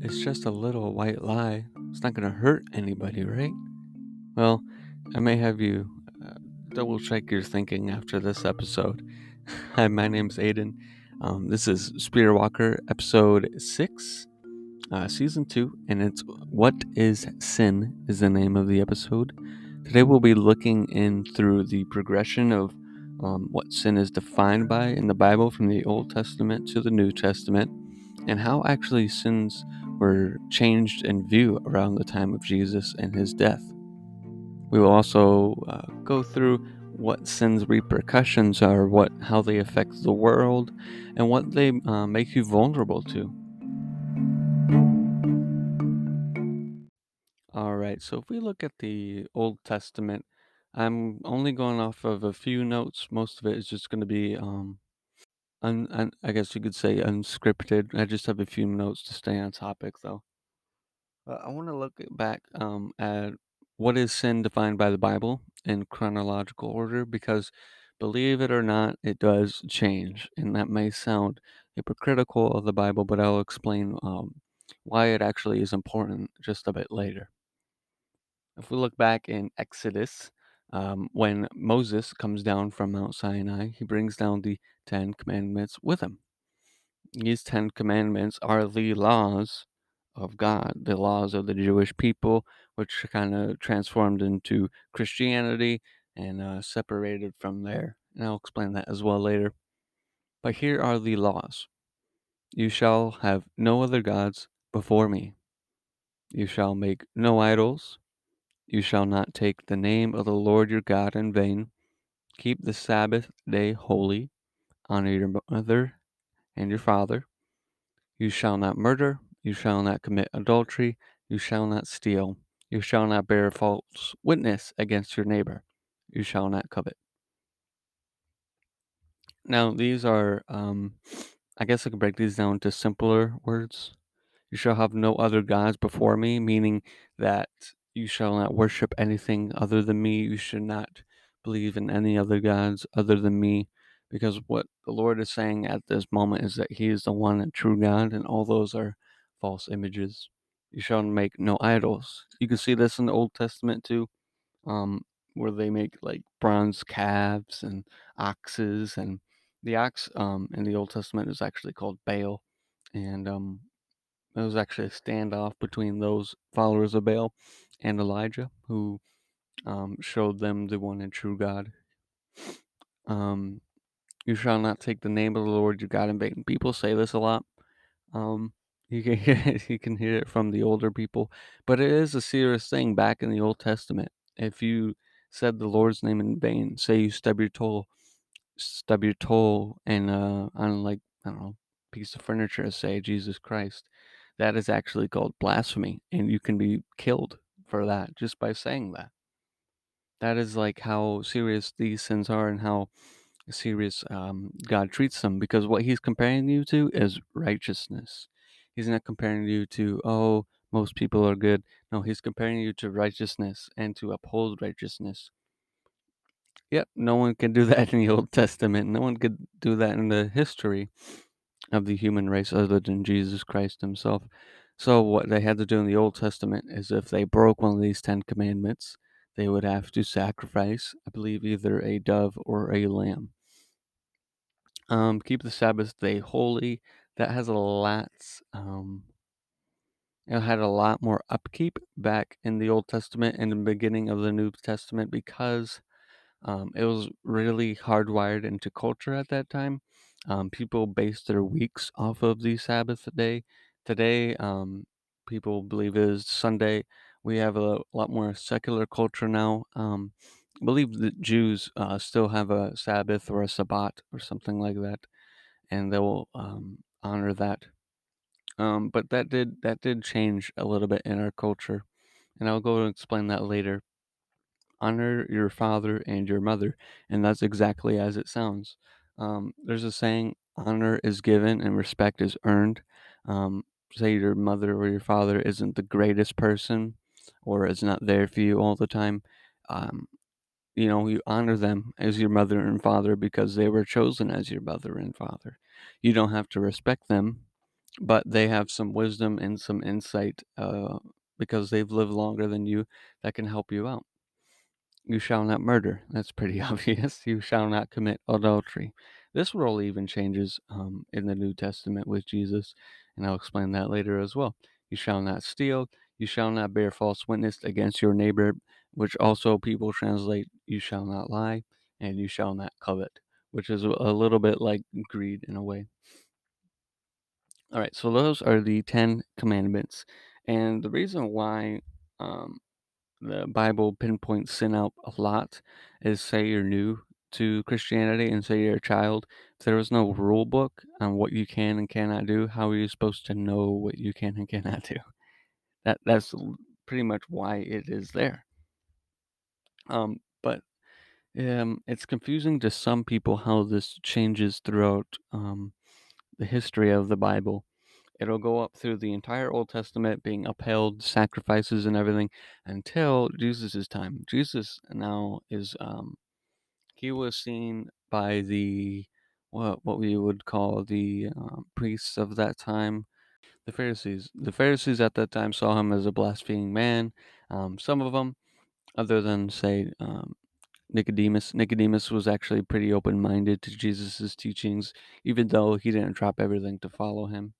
It's just a little white lie. It's not going to hurt anybody, right? Well, I may have you uh, double check your thinking after this episode. Hi, my name's Aiden. Um, this is Spear Walker, episode 6, uh, season 2, and it's What is Sin is the name of the episode. Today we'll be looking in through the progression of um, what sin is defined by in the Bible from the Old Testament to the New Testament, and how actually sins were changed in view around the time of Jesus and his death. We will also uh, go through what sin's repercussions are, what how they affect the world, and what they uh, make you vulnerable to. All right, so if we look at the Old Testament, I'm only going off of a few notes. Most of it is just going to be um, un, un, I guess you could say unscripted. I just have a few notes to stay on topic, though. Uh, I want to look back um, at what is sin defined by the Bible in chronological order because, believe it or not, it does change, and that may sound hypocritical of the Bible, but I'll explain um, why it actually is important just a bit later. If we look back in Exodus, um, when Moses comes down from Mount Sinai, he brings down the Ten Commandments with him. These Ten Commandments are the laws of God, the laws of the Jewish people, which kind of transformed into Christianity and uh, separated from there. And I'll explain that as well later. But here are the laws You shall have no other gods before me. You shall make no idols. You shall not take the name of the Lord your God in vain. Keep the Sabbath day holy. Honor your mother and your father. You shall not murder. You shall not commit adultery. You shall not steal. You shall not bear false witness against your neighbor. You shall not covet. Now, these are, um, I guess I could break these down to simpler words. You shall have no other gods before me, meaning that you shall not worship anything other than me. You should not believe in any other gods other than me. Because what the Lord is saying at this moment is that He is the one and true God, and all those are false images. You shall make no idols. You can see this in the Old Testament too, um, where they make like bronze calves and oxes, and the ox um, in the Old Testament is actually called Baal, and um, there was actually a standoff between those followers of Baal and Elijah, who um, showed them the one and true God. Um, you shall not take the name of the Lord your God in vain. People say this a lot. Um, you can hear it, you can hear it from the older people, but it is a serious thing back in the Old Testament. If you said the Lord's name in vain, say you stub your toe, stub your toe, and uh, on like I don't know, piece of furniture, say Jesus Christ, that is actually called blasphemy, and you can be killed for that just by saying that. That is like how serious these sins are and how serious um, God treats them because what He's comparing you to is righteousness. He's not comparing you to, oh, most people are good. No, He's comparing you to righteousness and to uphold righteousness. Yep, no one can do that in the Old Testament. No one could do that in the history of the human race other than Jesus Christ himself. So, what they had to do in the Old Testament is if they broke one of these Ten Commandments, they would have to sacrifice, I believe, either a dove or a lamb. Um, keep the Sabbath day holy. That has a lot. Um, it had a lot more upkeep back in the Old Testament and the beginning of the New Testament because um, it was really hardwired into culture at that time. Um, people base their weeks off of the Sabbath day. Today, um, people believe is Sunday. We have a lot more secular culture now. Um, I believe that Jews uh, still have a Sabbath or a Sabbat or something like that, and they will um, honor that. Um, but that did that did change a little bit in our culture, and I'll go and explain that later honor your father and your mother. And that's exactly as it sounds. Um, there's a saying, honor is given and respect is earned. Um, say your mother or your father isn't the greatest person or is not there for you all the time. Um, you know, you honor them as your mother and father because they were chosen as your mother and father. You don't have to respect them, but they have some wisdom and some insight uh, because they've lived longer than you that can help you out. You shall not murder. That's pretty obvious. You shall not commit adultery. This rule even changes um, in the New Testament with Jesus, and I'll explain that later as well. You shall not steal. You shall not bear false witness against your neighbor, which also people translate, you shall not lie, and you shall not covet, which is a little bit like greed in a way. All right, so those are the Ten Commandments. And the reason why um, the Bible pinpoints sin out a lot is say you're new to Christianity and say you're a child. If there was no rule book on what you can and cannot do, how are you supposed to know what you can and cannot do? That that's pretty much why it is there. Um, but um, it's confusing to some people how this changes throughout um, the history of the Bible. It'll go up through the entire Old Testament, being upheld, sacrifices and everything, until Jesus' time. Jesus now is um, he was seen by the what what we would call the um, priests of that time, the Pharisees. The Pharisees at that time saw him as a blaspheming man. Um, some of them, other than say um, Nicodemus. Nicodemus was actually pretty open minded to Jesus' teachings, even though he didn't drop everything to follow him.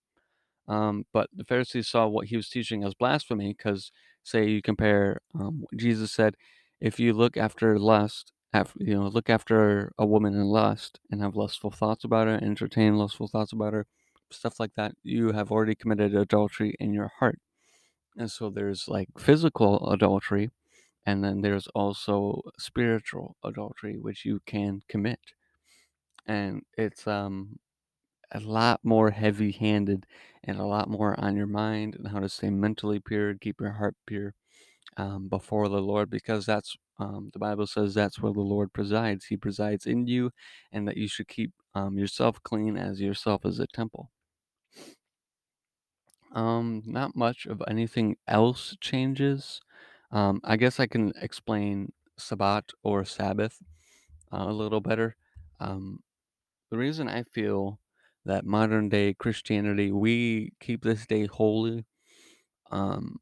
Um, but the Pharisees saw what he was teaching as blasphemy because, say, you compare um, Jesus said, if you look after lust, af you know, look after a woman in lust and have lustful thoughts about her, entertain lustful thoughts about her, stuff like that, you have already committed adultery in your heart. And so there's like physical adultery, and then there's also spiritual adultery, which you can commit. And it's um a lot more heavy-handed and a lot more on your mind and how to stay mentally pure, keep your heart pure um, before the Lord, because that's um, the Bible says that's where the Lord presides. He presides in you, and that you should keep um, yourself clean as yourself as a temple. Um, not much of anything else changes. Um, I guess I can explain Sabbath or Sabbath uh, a little better. Um, the reason I feel that modern day Christianity, we keep this day holy um,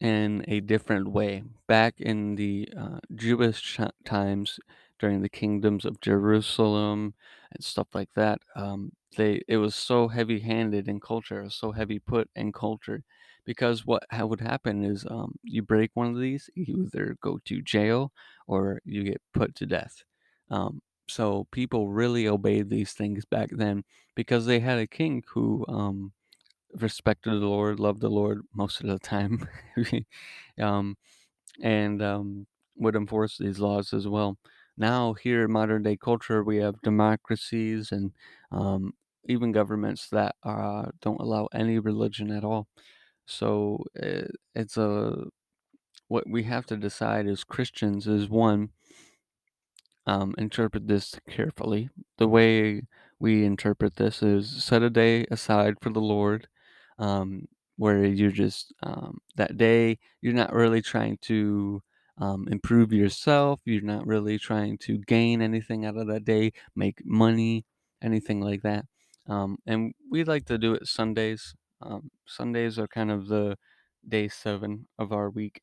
in a different way. Back in the uh, Jewish times, during the kingdoms of Jerusalem and stuff like that, um, they it was so heavy handed in culture, so heavy put in culture. Because what would happen is um, you break one of these, you either go to jail or you get put to death. Um, so people really obeyed these things back then because they had a king who um, respected the Lord, loved the Lord most of the time, um, and um, would enforce these laws as well. Now, here in modern day culture, we have democracies and um, even governments that uh, don't allow any religion at all. So it, it's a what we have to decide as Christians is one um, interpret this carefully. The way we interpret this is set a day aside for the Lord, um, where you're just um, that day, you're not really trying to um, improve yourself, you're not really trying to gain anything out of that day, make money, anything like that. Um, and we like to do it Sundays. Um, Sundays are kind of the day seven of our week.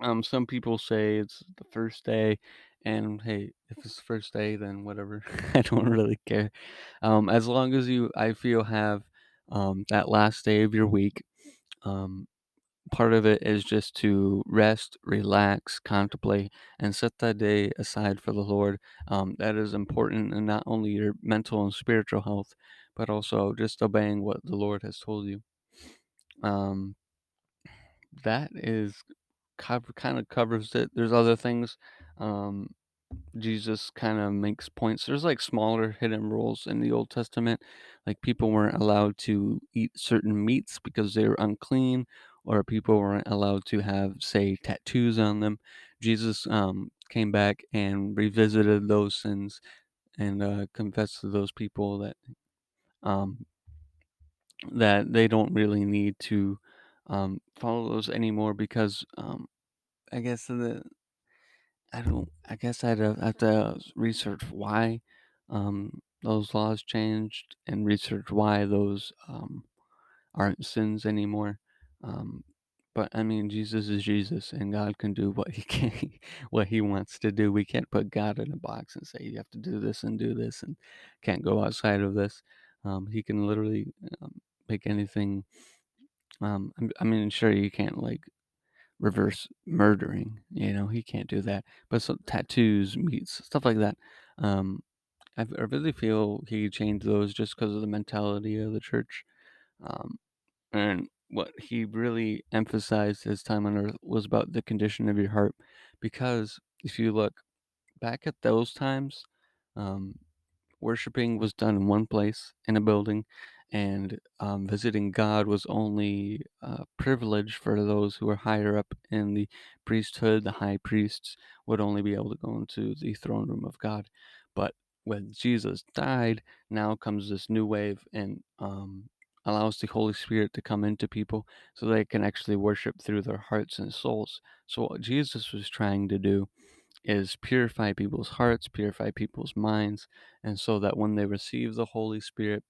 Um, some people say it's the first day, and hey, if it's the first day, then whatever. I don't really care. Um, as long as you, I feel, have um, that last day of your week. Um, part of it is just to rest, relax, contemplate, and set that day aside for the Lord. Um, that is important in not only your mental and spiritual health, but also just obeying what the Lord has told you. Um, that is kind of covers it. There's other things. Um, Jesus kind of makes points. There's like smaller hidden rules in the Old Testament, like people weren't allowed to eat certain meats because they were unclean, or people weren't allowed to have, say, tattoos on them. Jesus um, came back and revisited those sins and uh, confessed to those people that um, that they don't really need to um, follow those anymore because um, I guess the I don't. I guess I'd have, have to research why um, those laws changed and research why those um, aren't sins anymore. Um, but I mean, Jesus is Jesus, and God can do what he can, what he wants to do. We can't put God in a box and say you have to do this and do this, and can't go outside of this. Um, he can literally um, make anything. Um, I I mean, sure, you can't like reverse murdering. You know, he can't do that. But so tattoos, meats, stuff like that. Um, I, I really feel he changed those just because of the mentality of the church. Um, and what he really emphasized his time on earth was about the condition of your heart. Because if you look back at those times, um, worshiping was done in one place in a building, and um, visiting God was only a privilege for those who were higher up in the priesthood. The high priests would only be able to go into the throne room of God. But when Jesus died, now comes this new wave and um, allows the Holy Spirit to come into people so they can actually worship through their hearts and souls. So, what Jesus was trying to do is purify people's hearts, purify people's minds, and so that when they receive the Holy Spirit,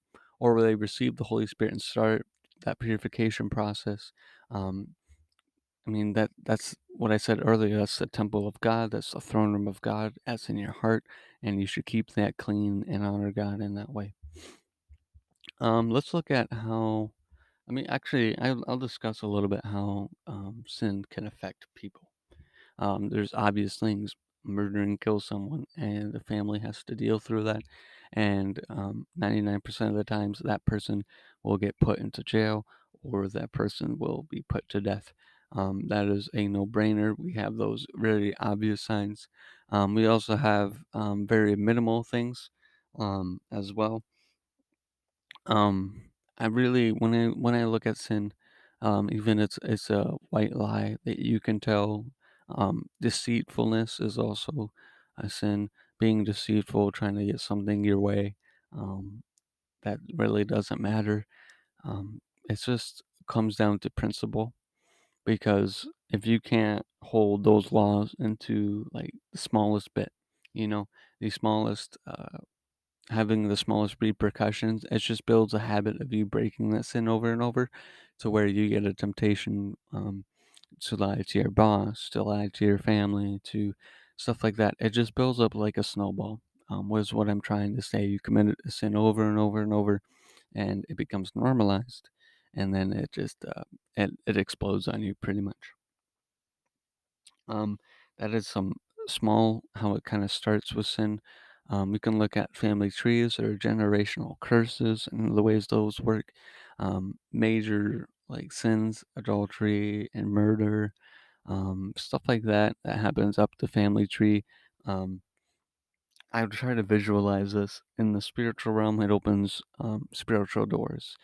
or they receive the Holy Spirit and start that purification process, um, I mean that that's what I said earlier. That's the temple of God. That's the throne room of God. That's in your heart, and you should keep that clean and honor God in that way. Um, let's look at how. I mean, actually, I'll, I'll discuss a little bit how um, sin can affect people. Um, there's obvious things murder and kill someone, and the family has to deal through that. And um, 99% of the times, that person will get put into jail or that person will be put to death. Um, that is a no brainer. We have those very obvious signs. Um, we also have um, very minimal things um, as well. Um, I really when I when I look at sin, even it's it's a white lie that you can tell. Deceitfulness is also a sin. Being deceitful, trying to get something your way, um, that really doesn't matter. Um, it just comes down to principle because if you can't hold those laws into like the smallest bit, you know, the smallest uh, having the smallest repercussions, it just builds a habit of you breaking that sin over and over to where you get a temptation um, to lie to your boss, to lie to your family, to stuff like that. It just builds up like a snowball, um, was what I'm trying to say. You commit a sin over and over and over, and it becomes normalized, and then it just uh, it, it explodes on you pretty much. Um, that is some small how it kind of starts with sin. Um, we can look at family trees or generational curses and the ways those work. Um, major like sins, adultery and murder, um, stuff like that that happens up the family tree. Um, I try to visualize this in the spiritual realm. It opens um, spiritual doors,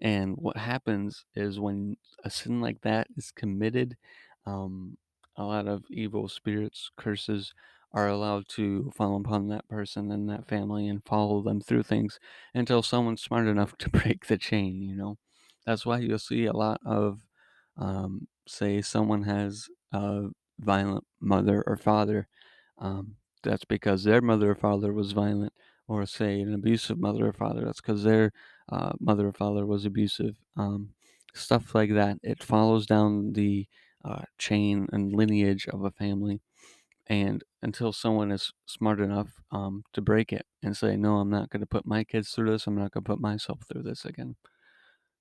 and what happens is when a sin like that is committed, um, a lot of evil spirits, curses, are allowed to fall upon that person and that family and follow them through things until someone's smart enough to break the chain. You know, that's why you'll see a lot of, um, say, someone has a violent mother or father. Um, that's because their mother or father was violent, or say an abusive mother or father, that's because their uh, mother or father was abusive. Um, stuff like that. It follows down the uh, chain and lineage of a family, and until someone is smart enough um, to break it and say, "No, I'm not going to put my kids through this. I'm not going to put myself through this again."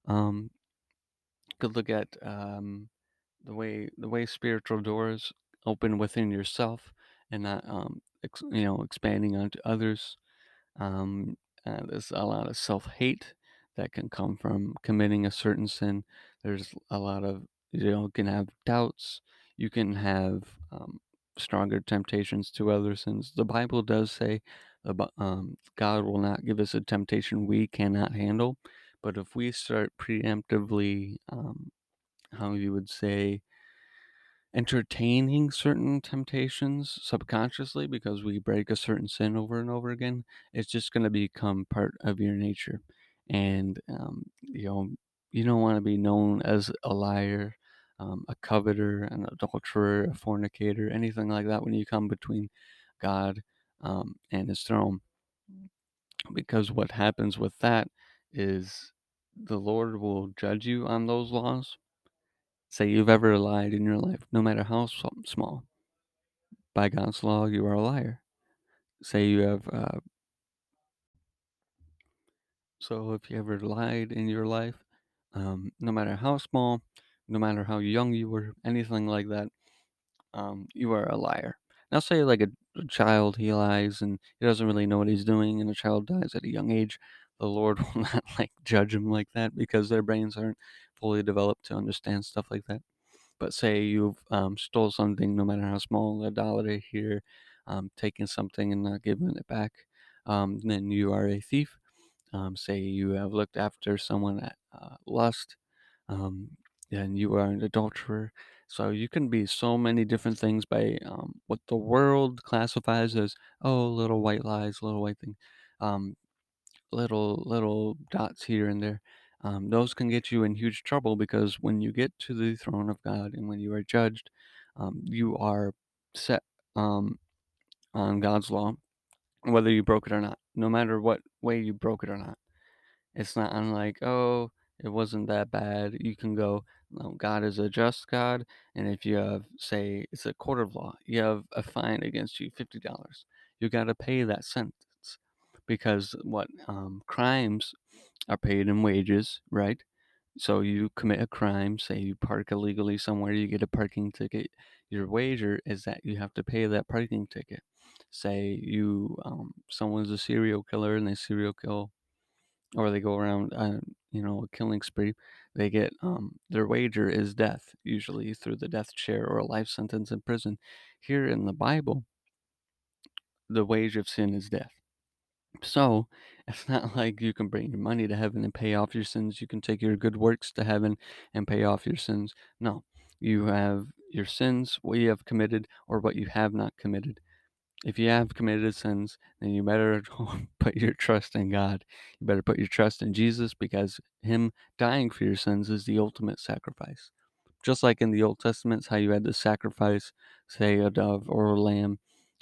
Um, could look at um, the way the way spiritual doors open within yourself and not um, ex- you know expanding onto others um, uh, there's a lot of self-hate that can come from committing a certain sin. There's a lot of you know can have doubts you can have um, stronger temptations to other sins. The bible does say about, um, god will not give us a temptation we cannot handle but if we start preemptively um, how you would say entertaining certain temptations subconsciously because we break a certain sin over and over again, it's just going to become part of your nature. And, um, you know, you don't want to be known as a liar, um, a coveter, an adulterer, a fornicator, anything like that when you come between God um, and his throne. Because what happens with that is the Lord will judge you on those laws. Say you've ever lied in your life, no matter how small. By God's law, you are a liar. Say you have uh, so if you ever lied in your life, um, no matter how small, no matter how young you were, anything like that, um, you are a liar. Now, say like a, a child, he lies and he doesn't really know what he's doing, and a child dies at a young age. The Lord will not like judge him like that because their brains aren't fully developed to understand stuff like that. But say you've um, stole something, no matter how small, a dollar here, um, taking something and not giving it back, um, then you are a thief. Um, say you have looked after someone at uh, lust, um, and you are an adulterer. So you can be so many different things by um, what the world classifies as oh little white lies, little white thing, um, little little dots here and there. Um, those can get you in huge trouble because when you get to the throne of God and when you are judged, um, you are set um, on God's law, whether you broke it or not, no matter what way you broke it or not. It's not unlike, oh, it wasn't that bad. You can go, no, God is a just God. And if you have, say, it's a court of law, you have a fine against you, $50. You got to pay that sentence because what um, crimes are paid in wages, right? So you commit a crime, say you park illegally somewhere, you get a parking ticket. Your wager is that you have to pay that parking ticket. Say you um, someone's a serial killer and they serial kill or they go around, uh, you know, a killing spree, they get um, their wager is death, usually through the death chair or a life sentence in prison. Here in the Bible, the wage of sin is death. So it's not like you can bring your money to heaven and pay off your sins. You can take your good works to heaven and pay off your sins. No, you have your sins, what you have committed, or what you have not committed. If you have committed sins, then you better put your trust in God. You better put your trust in Jesus because Him dying for your sins is the ultimate sacrifice. Just like in the Old Testament, how you had to sacrifice, say, a dove or a lamb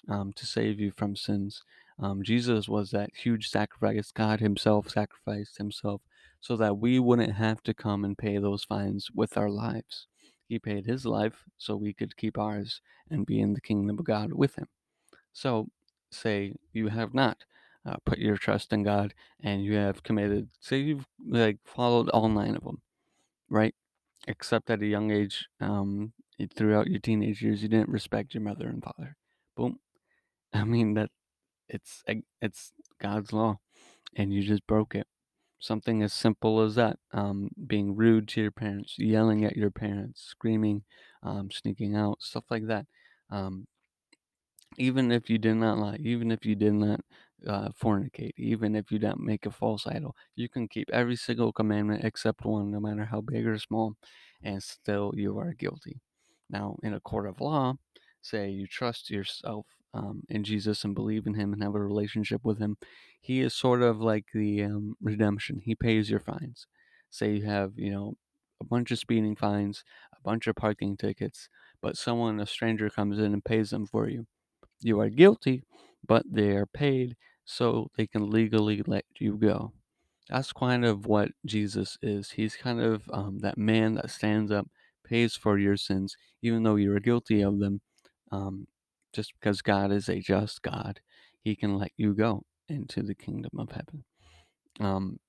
um, to save you from sins. Um, Jesus was that huge sacrifice. God Himself sacrificed Himself so that we wouldn't have to come and pay those fines with our lives. He paid His life so we could keep ours and be in the kingdom of God with Him. So, say you have not uh, put your trust in God and you have committed, say you've like followed all nine of them, right? Except at a young age, um, throughout your teenage years, you didn't respect your mother and father. Boom. I mean that it's it's God's law, and you just broke it. Something as simple as that, um, being rude to your parents, yelling at your parents, screaming, um, sneaking out, stuff like that. Um, even if you did not lie, even if you did not uh, fornicate, even if you don't make a false idol, you can keep every single commandment except one, no matter how big or small, and still you are guilty. Now, in a court of law, say you trust yourself um, in Jesus and believe in Him and have a relationship with Him, He is sort of like the um, redemption. He pays your fines. Say you have, you know, a bunch of speeding fines, a bunch of parking tickets, but someone, a stranger, comes in and pays them for you you are guilty, but they are paid so they can legally let you go. That's kind of what Jesus is. He's kind of um, that man that stands up, pays for your sins, even though you are guilty of them. Um, just because God is a just God, He can let you go into the kingdom of heaven. Um,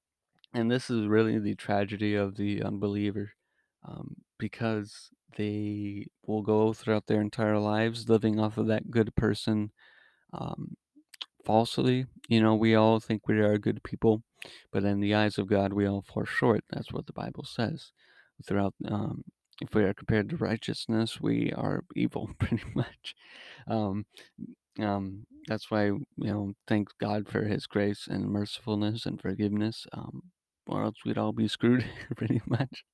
and this is really the tragedy of the unbeliever um, because they will go throughout their entire lives living off of that good person um, falsely. You know, we all think we are good people, but in the eyes of God, we all fall short. That's what the Bible says. Throughout, um, if we are compared to righteousness, we are evil, pretty much. Um, um, that's why you know, thank God for His grace and mercifulness and forgiveness. Um, or else we'd all be screwed, pretty much.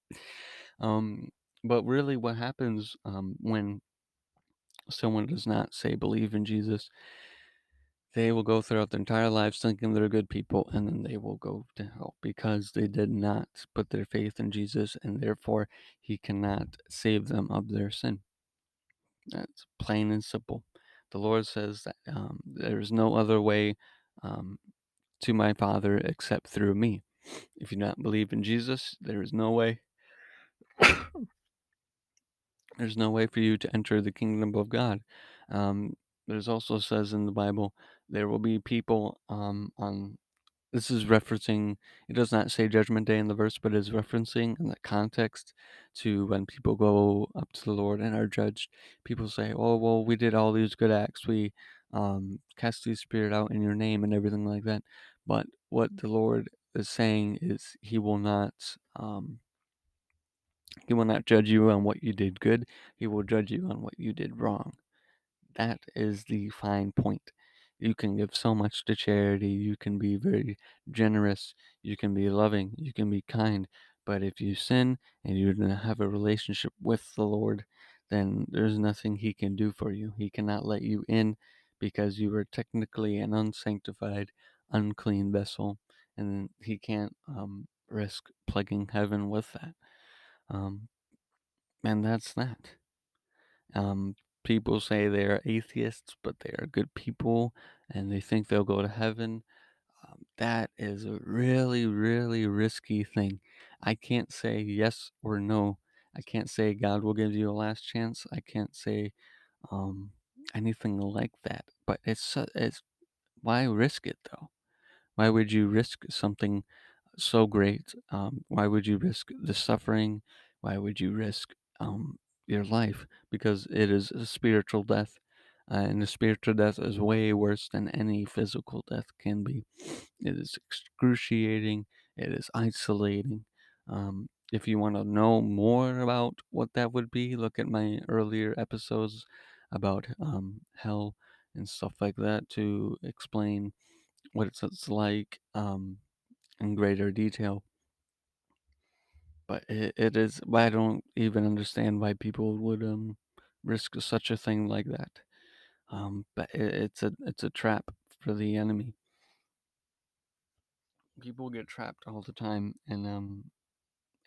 Um, but really, what happens um, when someone does not say believe in Jesus they will go throughout their entire lives thinking they're good people, and then they will go to hell because they did not put their faith in Jesus, and therefore He cannot save them of their sin. That's plain and simple. The Lord says that um, there is no other way um, to my Father except through me. If you do not believe in Jesus, there is no way. there's no way for you to enter the kingdom of God. Um, there's also says in the Bible there will be people um, on this is referencing it does not say judgment day in the verse but is referencing in the context to when people go up to the lord and are judged. People say oh well we did all these good acts. We um, cast the spirit out in your name and everything like that. But what the lord is saying is he will not um, he will not judge you on what you did good. He will judge you on what you did wrong that is the fine point. You can give so much to charity, you can be very generous, you can be loving, you can be kind, but if you sin and you don't have a relationship with the Lord, then there's nothing He can do for you. He cannot let you in because you are technically an unsanctified, unclean vessel, and He can't um, risk plugging heaven with that. Um, and that's that. Um, people say they are atheists, but they are good people and they think they'll go to heaven. Um, that is a really, really risky thing. I can't say yes or no. I can't say God will give you a last chance. I can't say um, anything like that. But it's it's why risk it though? Why would you risk something so great? Um, why would you risk the suffering? Why would you risk um, your life? Because it is a spiritual death. Uh, and the spiritual death is way worse than any physical death can be. It is excruciating. It is isolating. Um, if you want to know more about what that would be, look at my earlier episodes about um, hell and stuff like that to explain what it's like um, in greater detail. But it, it is. I don't even understand why people would um, risk such a thing like that. Um, but it, it's a it's a trap for the enemy. People get trapped all the time, and um,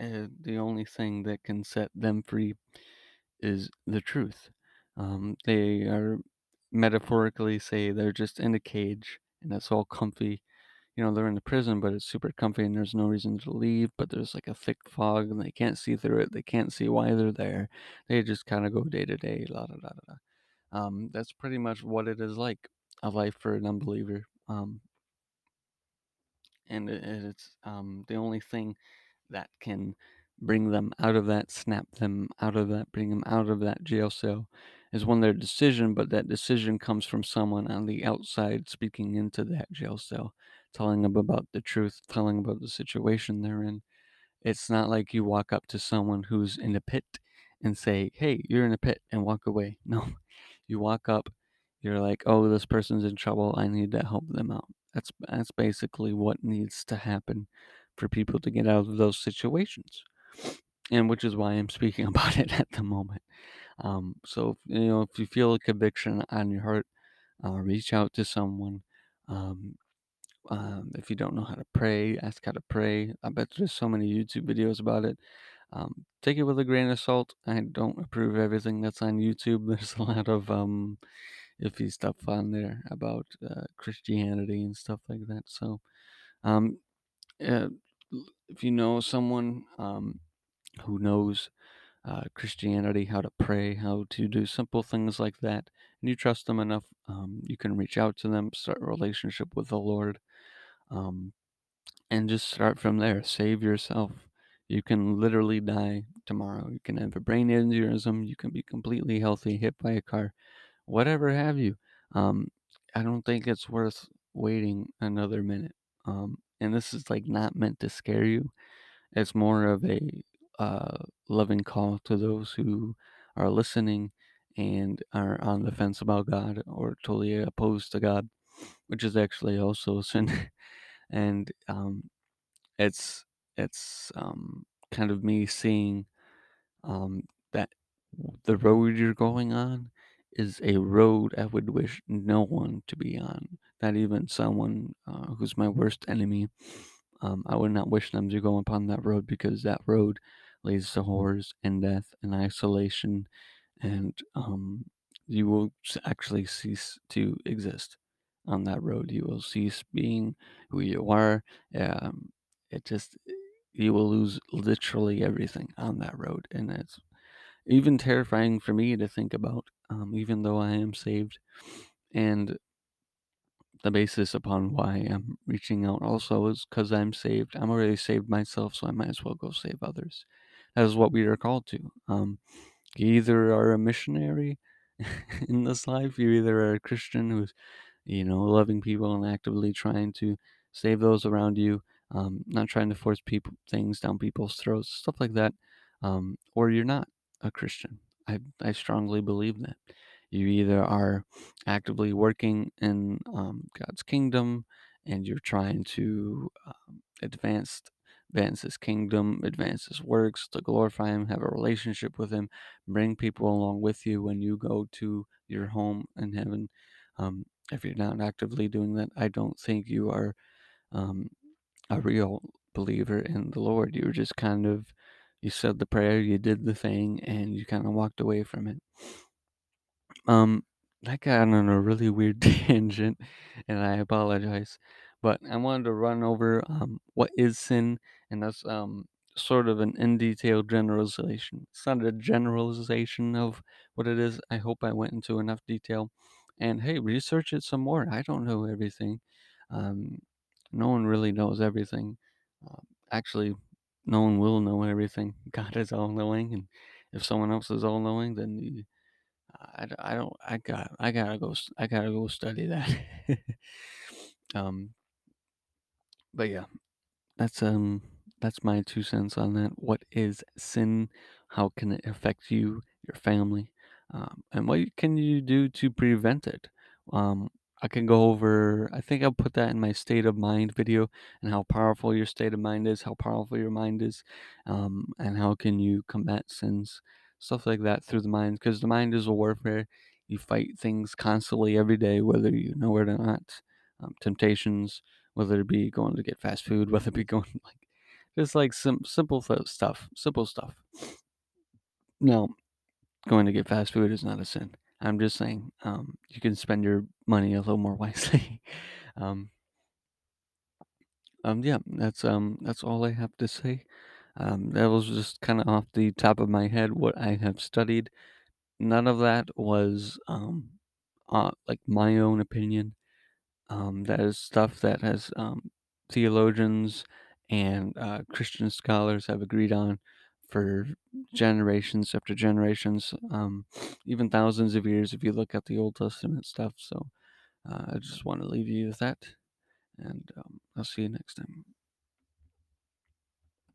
uh, the only thing that can set them free is the truth. Um, they are metaphorically say they're just in a cage and it's all comfy you know, they're in the prison, but it's super comfy and there's no reason to leave, but there's like a thick fog and they can't see through it. They can't see why they're there. They just kind of go day to day, la da da da. Um, that's pretty much what it is like a life for an unbeliever. Um, and it, it's um, the only thing that can bring them out of that, snap them out of that, bring them out of that jail cell is when their decision, but that decision comes from someone on the outside speaking into that jail cell, telling them about the truth, telling about the situation they're in. It's not like you walk up to someone who's in a pit and say, Hey, you're in a pit and walk away. No, you walk up, you're like, Oh, this person's in trouble. I need to help them out. That's, that's basically what needs to happen for people to get out of those situations. And which is why I'm speaking about it at the moment. Um, so, you know, if you feel a conviction on your heart, uh, reach out to someone. Um, um, if you don't know how to pray, ask how to pray. I bet there's so many YouTube videos about it. Um, take it with a grain of salt. I don't approve everything that's on YouTube. There's a lot of um, iffy stuff on there about uh, Christianity and stuff like that. So, um, uh, if you know someone um, who knows uh, Christianity, how to pray, how to do simple things like that, and you trust them enough, um, you can reach out to them, start a relationship with the Lord, um, and just start from there. Save yourself. You can literally die tomorrow. You can have a brain aneurysm. You can be completely healthy, hit by a car, whatever have you. Um, I don't think it's worth waiting another minute. Um, and this is like not meant to scare you. It's more of a uh, loving call to those who are listening and are on the fence about God or totally opposed to God, which is actually also a sin. and um, it's it's um, kind of me seeing um, that the road you're going on is a road I would wish no one to be on, not even someone uh, who's my worst enemy. Um, I would not wish them to go upon that road because that road leads to horrors and death and isolation, and um, you will actually cease to exist on that road. You will cease being who you are. Um, it just you will lose literally everything on that road, and it's even terrifying for me to think about. Um, even though I am saved, and the basis upon why I'm reaching out also is because I'm saved. I'm already saved myself, so I might as well go save others. That is what we are called to. Um, you either are a missionary in this life, you either are a Christian who's, you know, loving people and actively trying to save those around you, um, not trying to force people things down people's throats, stuff like that, um, or you're not a Christian. I I strongly believe that. You either are actively working in um, God's kingdom and you're trying to um, advance advance his kingdom, advance his works to glorify him, have a relationship with him, bring people along with you when you go to your home in heaven. Um, if you're not actively doing that, I don't think you are um, a real believer in the Lord. You were just kind of, you said the prayer, you did the thing, and you kind of walked away from it. Um, that got on a really weird tangent, and I apologize. But I wanted to run over um, what is sin, and that's um, sort of an in detail generalization. It's not a generalization of what it is. I hope I went into enough detail. And hey, research it some more. I don't know everything. Um, no one really knows everything. Uh, actually, no one will know everything. God is all knowing, and if someone else is all knowing, then I, I don't I got I gotta go I gotta go study that. um, but yeah, that's um that's my two cents on that. What is sin? How can it affect you, your family, um, and what can you do to prevent it? Um, I can go over. I think I'll put that in my state of mind video and how powerful your state of mind is, how powerful your mind is, um, and how can you combat sins, stuff like that through the mind. Because the mind is a warfare. You fight things constantly every day, whether you know it or not. Um, temptations, whether it be going to get fast food, whether it be going like just like some simple stuff, simple stuff. Now, going to get fast food is not a sin. I'm just saying, um, you can spend your money a little more wisely. um, um, yeah, that's um, that's all I have to say. Um, that was just kind of off the top of my head what I have studied. None of that was um, uh, like my own opinion. Um, that is stuff that has um, theologians and uh, Christian scholars have agreed on for generations after generations, um, even thousands of years if you look at the Old Testament stuff. So uh, I just want to leave you with that, and um, I'll see you next time.